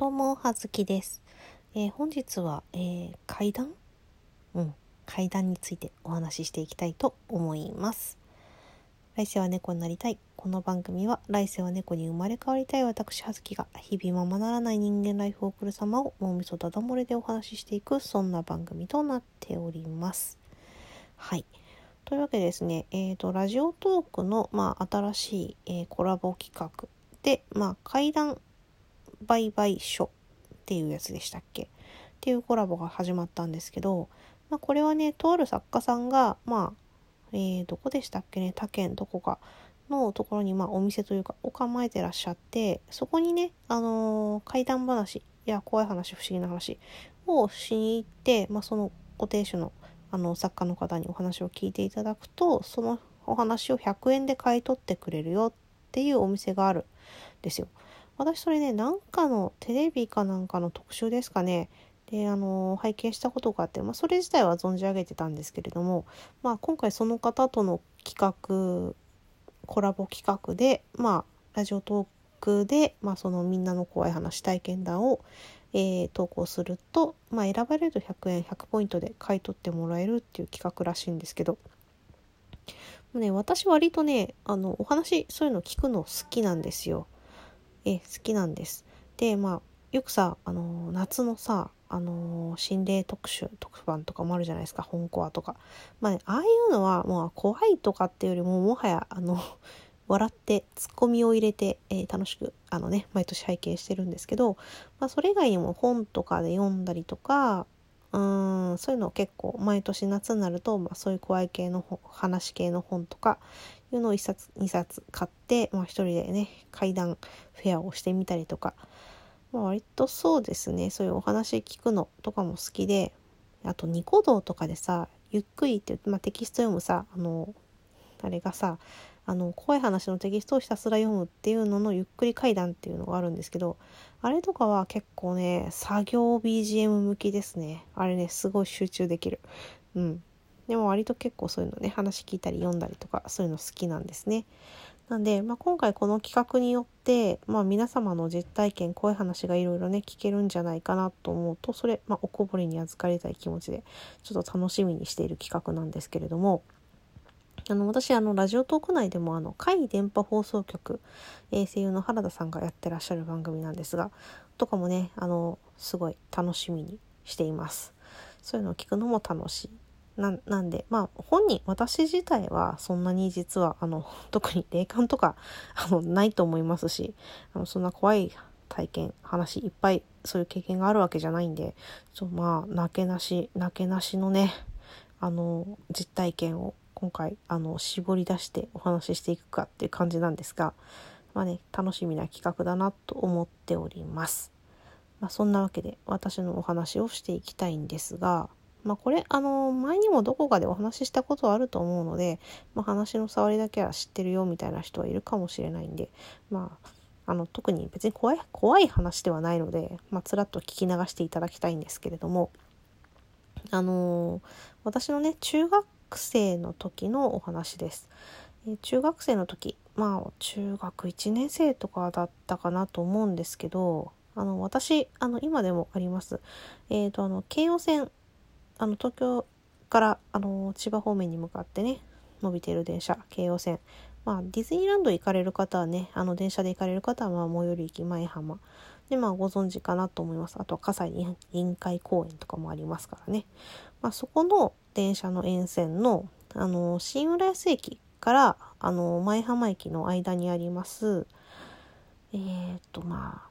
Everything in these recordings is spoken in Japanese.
どうも、はずきです。えー本日は、えー階段？うん、階段についてお話ししていきたいと思います。来世は猫になりたい。この番組は来世は猫に生まれ変わりたい私はずきが日々ままならない人間ライフを送る様を脳みそだだ漏れでお話ししていくそんな番組となっております。はい。というわけでですね、えー、とラジオトークの、まあ、新しい、えーコラボ企画で、まあ、怪談売買所っていうやつでしたっけ？っていうコラボが始まったんですけど、まあ、これはねとある作家さんがまあ、えーどこでしたっけね？他県どこかのところに、まあ、お店というかを構えてらっしゃってそこにね、あのー怪談話や怖い話不思議な話をしに行って、まあ、そのご亭主のあの作家の方にお話を聞いていただくとそのお話を100円で買い取ってくれるよっていうお店があるんですよ。私それねなんかのテレビかなんかの特集ですかねであの拝見したことがあって、まあ、それ自体は存じ上げてたんですけれども、まあ、今回その方との企画コラボ企画で、まあ、ラジオトークで、まあ、そのみんなの怖い話体験談を、えー投稿すると、まあ、選ばれると100円100ポイントで買い取ってもらえるっていう企画らしいんですけど。ね、私割とねあのお話そういうの聞くの好きなんですよ。え好きなんです。でまあよくさあの夏のさあの心霊特集特番とかもあるじゃないですか本コアとか。まあねああいうのはもう怖いとかっていうよりももはやあの笑ってツッコミを入れて、えー楽しくあのね毎年拝見してるんですけど、まあ、それ以外にも本とかで読んだりとかうんそういうのを結構毎年夏になると、まあ、そういう怖い系の話系の本とかいうのを1冊2冊買って、まあ、一人でね怪談フェアをしてみたりとか、まあ、割とそうですね。そういうお話聞くのとかも好きで。あとニコ動とかでさゆっくりって、まあ、テキスト読むさあのあれがさあの怖い話のテキストをひたすら読むっていうののゆっくり怪談っていうのがあるんですけどあれとかは結構ね作業 BGM 向きですね。あれねすごい集中できる。うん。でも割と結構そういうのね話聞いたり読んだりとかそういうの好きなんですね。なんで、まあ、今回この企画によって、まあ、皆様の実体験怖い話がいろいろね聞けるんじゃないかなと思うとそれ、まあ、おこぼれに預かりたい気持ちでちょっと楽しみにしている企画なんですけれども。あの私あのラジオトーク内でもあの海電波放送局、えー声優の原田さんがやってらっしゃる番組なんですがとかもねあのすごい楽しみにしています。そういうのを聞くのも楽しい。なんなんでまあ本人私自体はそんなに実はあの 特に霊感とかあのないと思いますしあのそんな怖い体験話いっぱいそういう経験があるわけじゃないんでちょまあなけなしなけなしのねあの実体験を今回あの絞り出してお話ししていくかっていう感じなんですがまあね楽しみな企画だなと思っております。まあ、そんなわけで私のお話をしていきたいんですが、まあ、これあの前にもどこかでお話ししたことはあると思うので、まあ、話の触りだけは知ってるよみたいな人はいるかもしれないんでまああの特に別に怖い怖い話ではないので、まあ、つらっと聞き流していただきたいんですけれどもあの私のね中学生の時のお話です。え中学生の時まあ中学1年生とかだったかなと思うんですけどあの私あの今でもありますえっ、とあの京葉線あの東京からあの千葉方面に向かってね伸びてる電車京葉線。まあディズニーランド行かれる方はねあの電車で行かれる方は、まあ、最寄り駅前浜。でまあご存知かなと思います。あとは葛西に臨海公園とかもありますからね。まあ、そこの電車の沿線のあの新浦安駅からあの前浜駅の間にありますえーっとまあ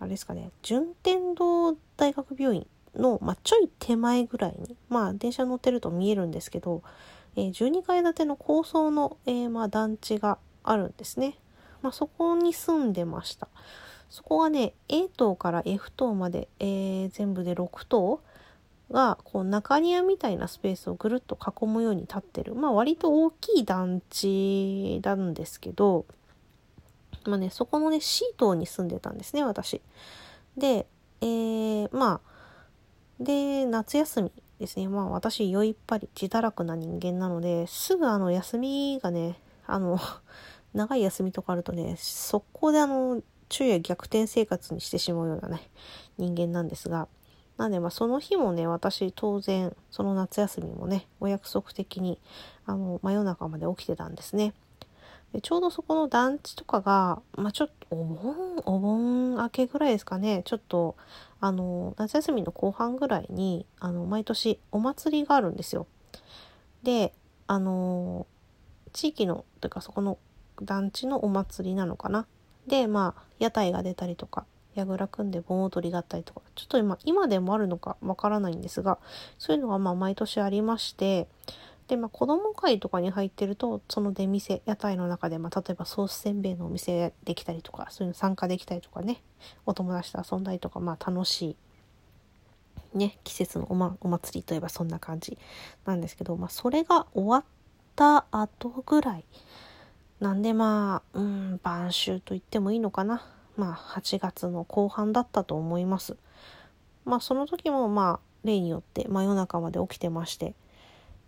あれですかね順天堂大学病院の、まあ、ちょい手前ぐらいにまあ電車乗ってると見えるんですけど、えー12階建ての高層の、えーまあ、団地があるんですね。まあ、そこに住んでました。そこがね A 棟から F 棟まで、えー全部で6棟がこう中庭みたいなスペースをぐるっと囲むように立ってる、まあ、割と大きい団地なんですけど、まあね、そこのね C 棟に住んでたんですね私。で、えーまあで夏休みですね。まあ私酔いっぱり自堕落な人間なのですぐあの休みがねあの 長い休みとかあるとね速攻であの昼夜逆転生活にしてしまうようなね人間なんですが。なんでまあその日もね私当然その夏休みもねお約束的にあの真夜中まで起きてたんですね。でちょうどそこの団地とかが、まあ、ちょっとお盆お盆明けぐらいですかね。ちょっとあの夏休みの後半ぐらいにあの毎年お祭りがあるんですよ。であの地域のというかそこの団地のお祭りなのかな。でまあ屋台が出たりとか櫓組んで盆踊りがあったりとかちょっと今今でもあるのかわからないんですがそういうのがまあ毎年ありましてでまあ子供会とかに入ってるとその出店屋台の中で、まあ、例えばソースせんべいのお店できたりとかそういうの参加できたりとかねお友達と遊んだりとかまあ楽しいね季節のお,、ま、お祭りといえばそんな感じなんですけど、まあ、それが終わった後ぐらいなんでまあうん晩秋と言ってもいいのかなまあ8月の後半だったと思います。まあその時もまあ例によって真夜中まで起きてまして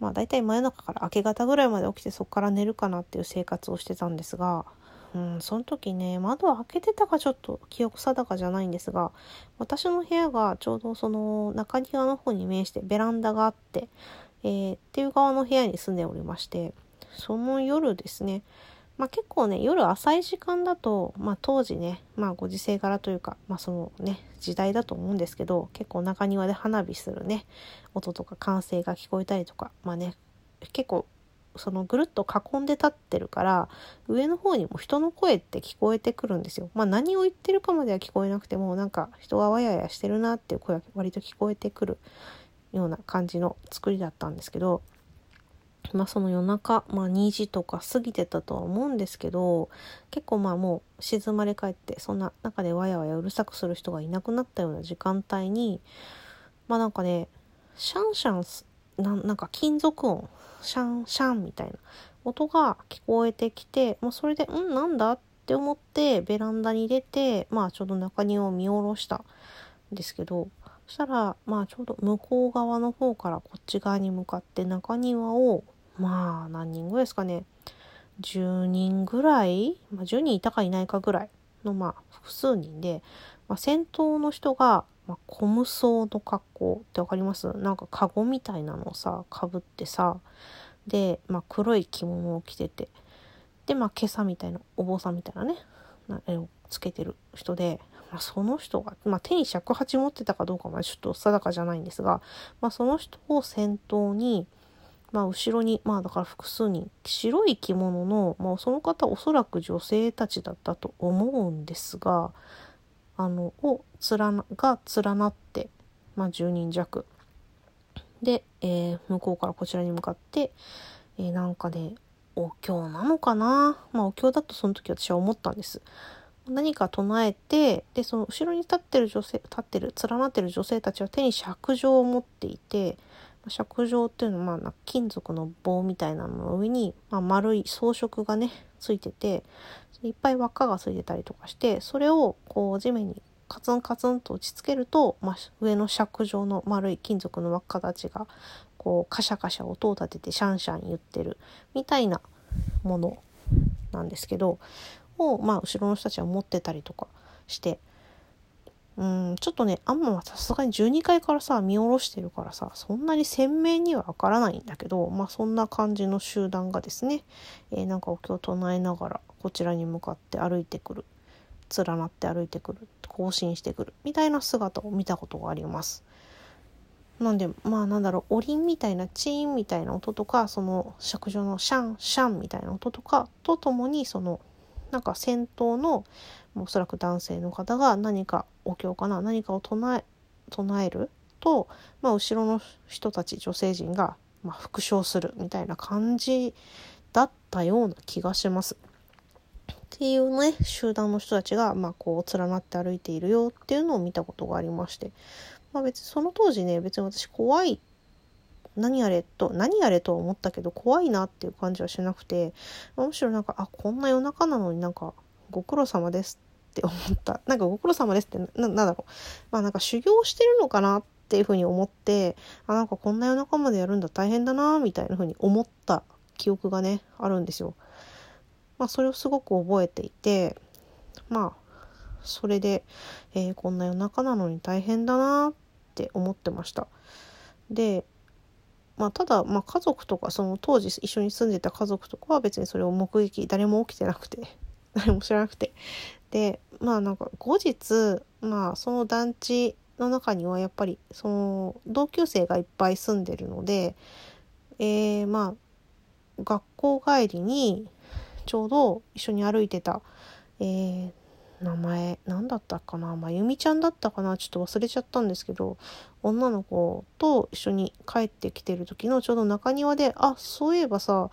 まあ大体真夜中から明け方ぐらいまで起きてそこから寝るかなっていう生活をしてたんですが、うん、その時ね窓開けてたかちょっと記憶定かじゃないんですが私の部屋がちょうどその中庭の方に面してベランダがあって、えー、っていう側の部屋に住んでおりましてその夜ですねまあ、結構ね夜浅い時間だと、まあ、当時ね、まあ、ご時世柄というか、まあ、そのね時代だと思うんですけど結構中庭で花火するね音とか歓声が聞こえたりとかまあね結構そのぐるっと囲んで立ってるから上の方にも人の声って聞こえてくるんですよ。まあ何を言ってるかまでは聞こえなくてもなんか人がわややしてるなっていう声は割と聞こえてくるような感じの作りだったんですけどまあその夜中、まあ2時とか過ぎてたとは思うんですけど、結構まあもう静まり返って、そんな中でわやわやうるさくする人がいなくなったような時間帯に、まあなんかね、シャンシャン、ななんか金属音、シャンシャンみたいな音が聞こえてきて、もうそれで、うんなんだって思ってベランダに出て、まあちょうど中庭を見下ろしたんですけど、そしたら、まあちょうど向こう側の方からこっち側に向かって中庭をまあ何人ぐらいですかね。10人ぐらい、まあ、10人いたかいないかぐらいのまあ複数人で、まあ、先頭の人が、まあ、コムソーの格好って分かります？なんかカゴみたいなのをさかぶってさで、まあ、黒い着物を着ててでまあ今朝みたいなお坊さんみたいなね絵をつけてる人で、まあ、その人が、まあ、手に尺八持ってたかどうかはちょっと定かじゃないんですが、まあ、その人を先頭にまあ、後ろに、まあ、だから複数人白い着物の、まあ、その方おそらく女性たちだったと思うんですがあのを連なが連なって、まあ、10人弱で、えー、向こうからこちらに向かって、えー、なんかねお経なのかな？まあお経だとその時私は思ったんです。何か唱えてでその後ろに立ってる女性立ってる連なってる女性たちは手に尺状を持っていて尺状っていうのはまあ金属の棒みたいなのの上に、まあ、丸い装飾がねついてていっぱい輪っかがついてたりとかしてそれをこう地面にカツンカツンと打ちつけると、まあ、上の尺状の丸い金属の輪っかたちがこうカシャカシャ音を立ててシャンシャン言ってるみたいなものなんですけどを、まあ、後ろの人たちは持ってたりとかしてうんちょっとねあんまはさすがに12階からさ見下ろしてるからさそんなに鮮明にはわからないんだけどまあそんな感じの集団がですね、えー、なんかお経を唱えながらこちらに向かって歩いてくる連なって歩いてくる行進してくるみたいな姿を見たことがあります。なんでまあなんだろうおりんみたいなチーンみたいな音とかその尺状のシャンシャンみたいな音とかとともにそのなんか先頭のおそらく男性の方が何かお経かな？何かを唱え唱える？と、まあ、後ろの人たち女性陣が、まあ、復唱するみたいな感じだったような気がします。っていうね集団の人たちが、まあ、こう連なって歩いているよっていうのを見たことがありまして、まあ、別にその当時ね別に私怖い何あれと何あれと思ったけど怖いなっていう感じはしなくて。むしろなんかあこんな夜中なのになんかご苦労様ですって思った。なんかご苦労様ですってななんだろう。まあなんか修行してるのかなっていうふうに思ってあなんかこんな夜中までやるんだ。大変だなみたいなふうに思った。記憶がねあるんですよ。まあそれをすごく覚えていてまあそれで、えー、こんな夜中なのに大変だなって思ってました。でまあ、ただ、まあ、家族とかその当時一緒に住んでた家族とかは別にそれを目撃誰も起きてなくて誰も知らなくて。でまあなんか後日まあその団地の中にはやっぱりその同級生がいっぱい住んでるので、えー、まあ学校帰りにちょうど一緒に歩いてた、えー、名前何だったかなまゆみちゃんだったかなちょっと忘れちゃったんですけど女の子と一緒に帰ってきてる時のちょうど中庭であそういえばさ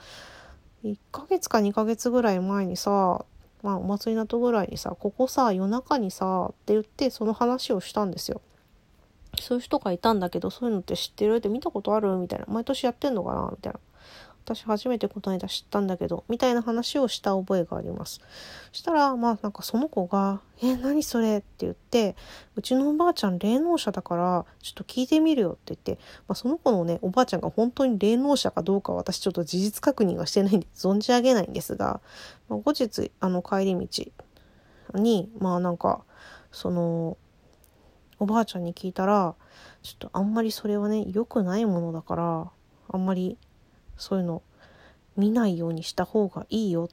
1ヶ月か2ヶ月ぐらい前にさまあお祭りの後ぐらいにさここさ夜中にさって言ってその話をしたんですよ。そういう人がいたんだけどそういうのって知ってる？って見たことある？みたいな。毎年やってんのかな？みたいな。私初めてこの間知ったんだけど、みたいな話をした覚えがあります。したら、まあなんかその子が、え、何それ？って言って、うちのおばあちゃん霊能者だから、ちょっと聞いてみるよって言って、まあその子のね、おばあちゃんが本当に霊能者かどうか私ちょっと事実確認はしてないんで存じ上げないんですが、まあ、後日、あの帰り道に、まあなんか、その、おばあちゃんに聞いたら、ちょっとあんまりそれはね、良くないものだから、あんまりそういうの見ないようにした方がいいよっ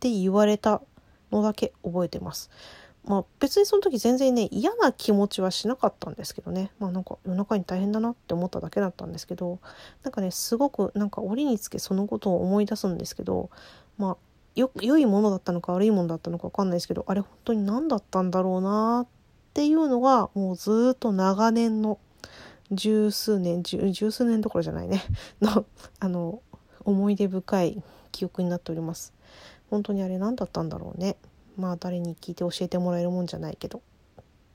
て言われたのだけ覚えてます。まあ別にその時全然ね嫌な気持ちはしなかったんですけどねまあなんか夜中に大変だなって思っただけだったんですけどなんかねすごくなんか折につけそのことを思い出すんですけどまあよ良いものだったのか悪いものだったのか分かんないですけどあれ本当に何だったんだろうなっていうのがもうずっと長年の十数年十数年どころじゃないね。のあの思い出深い記憶になっております。本当にあれ何だったんだろうね。まあ誰に聞いて教えてもらえるもんじゃないけど。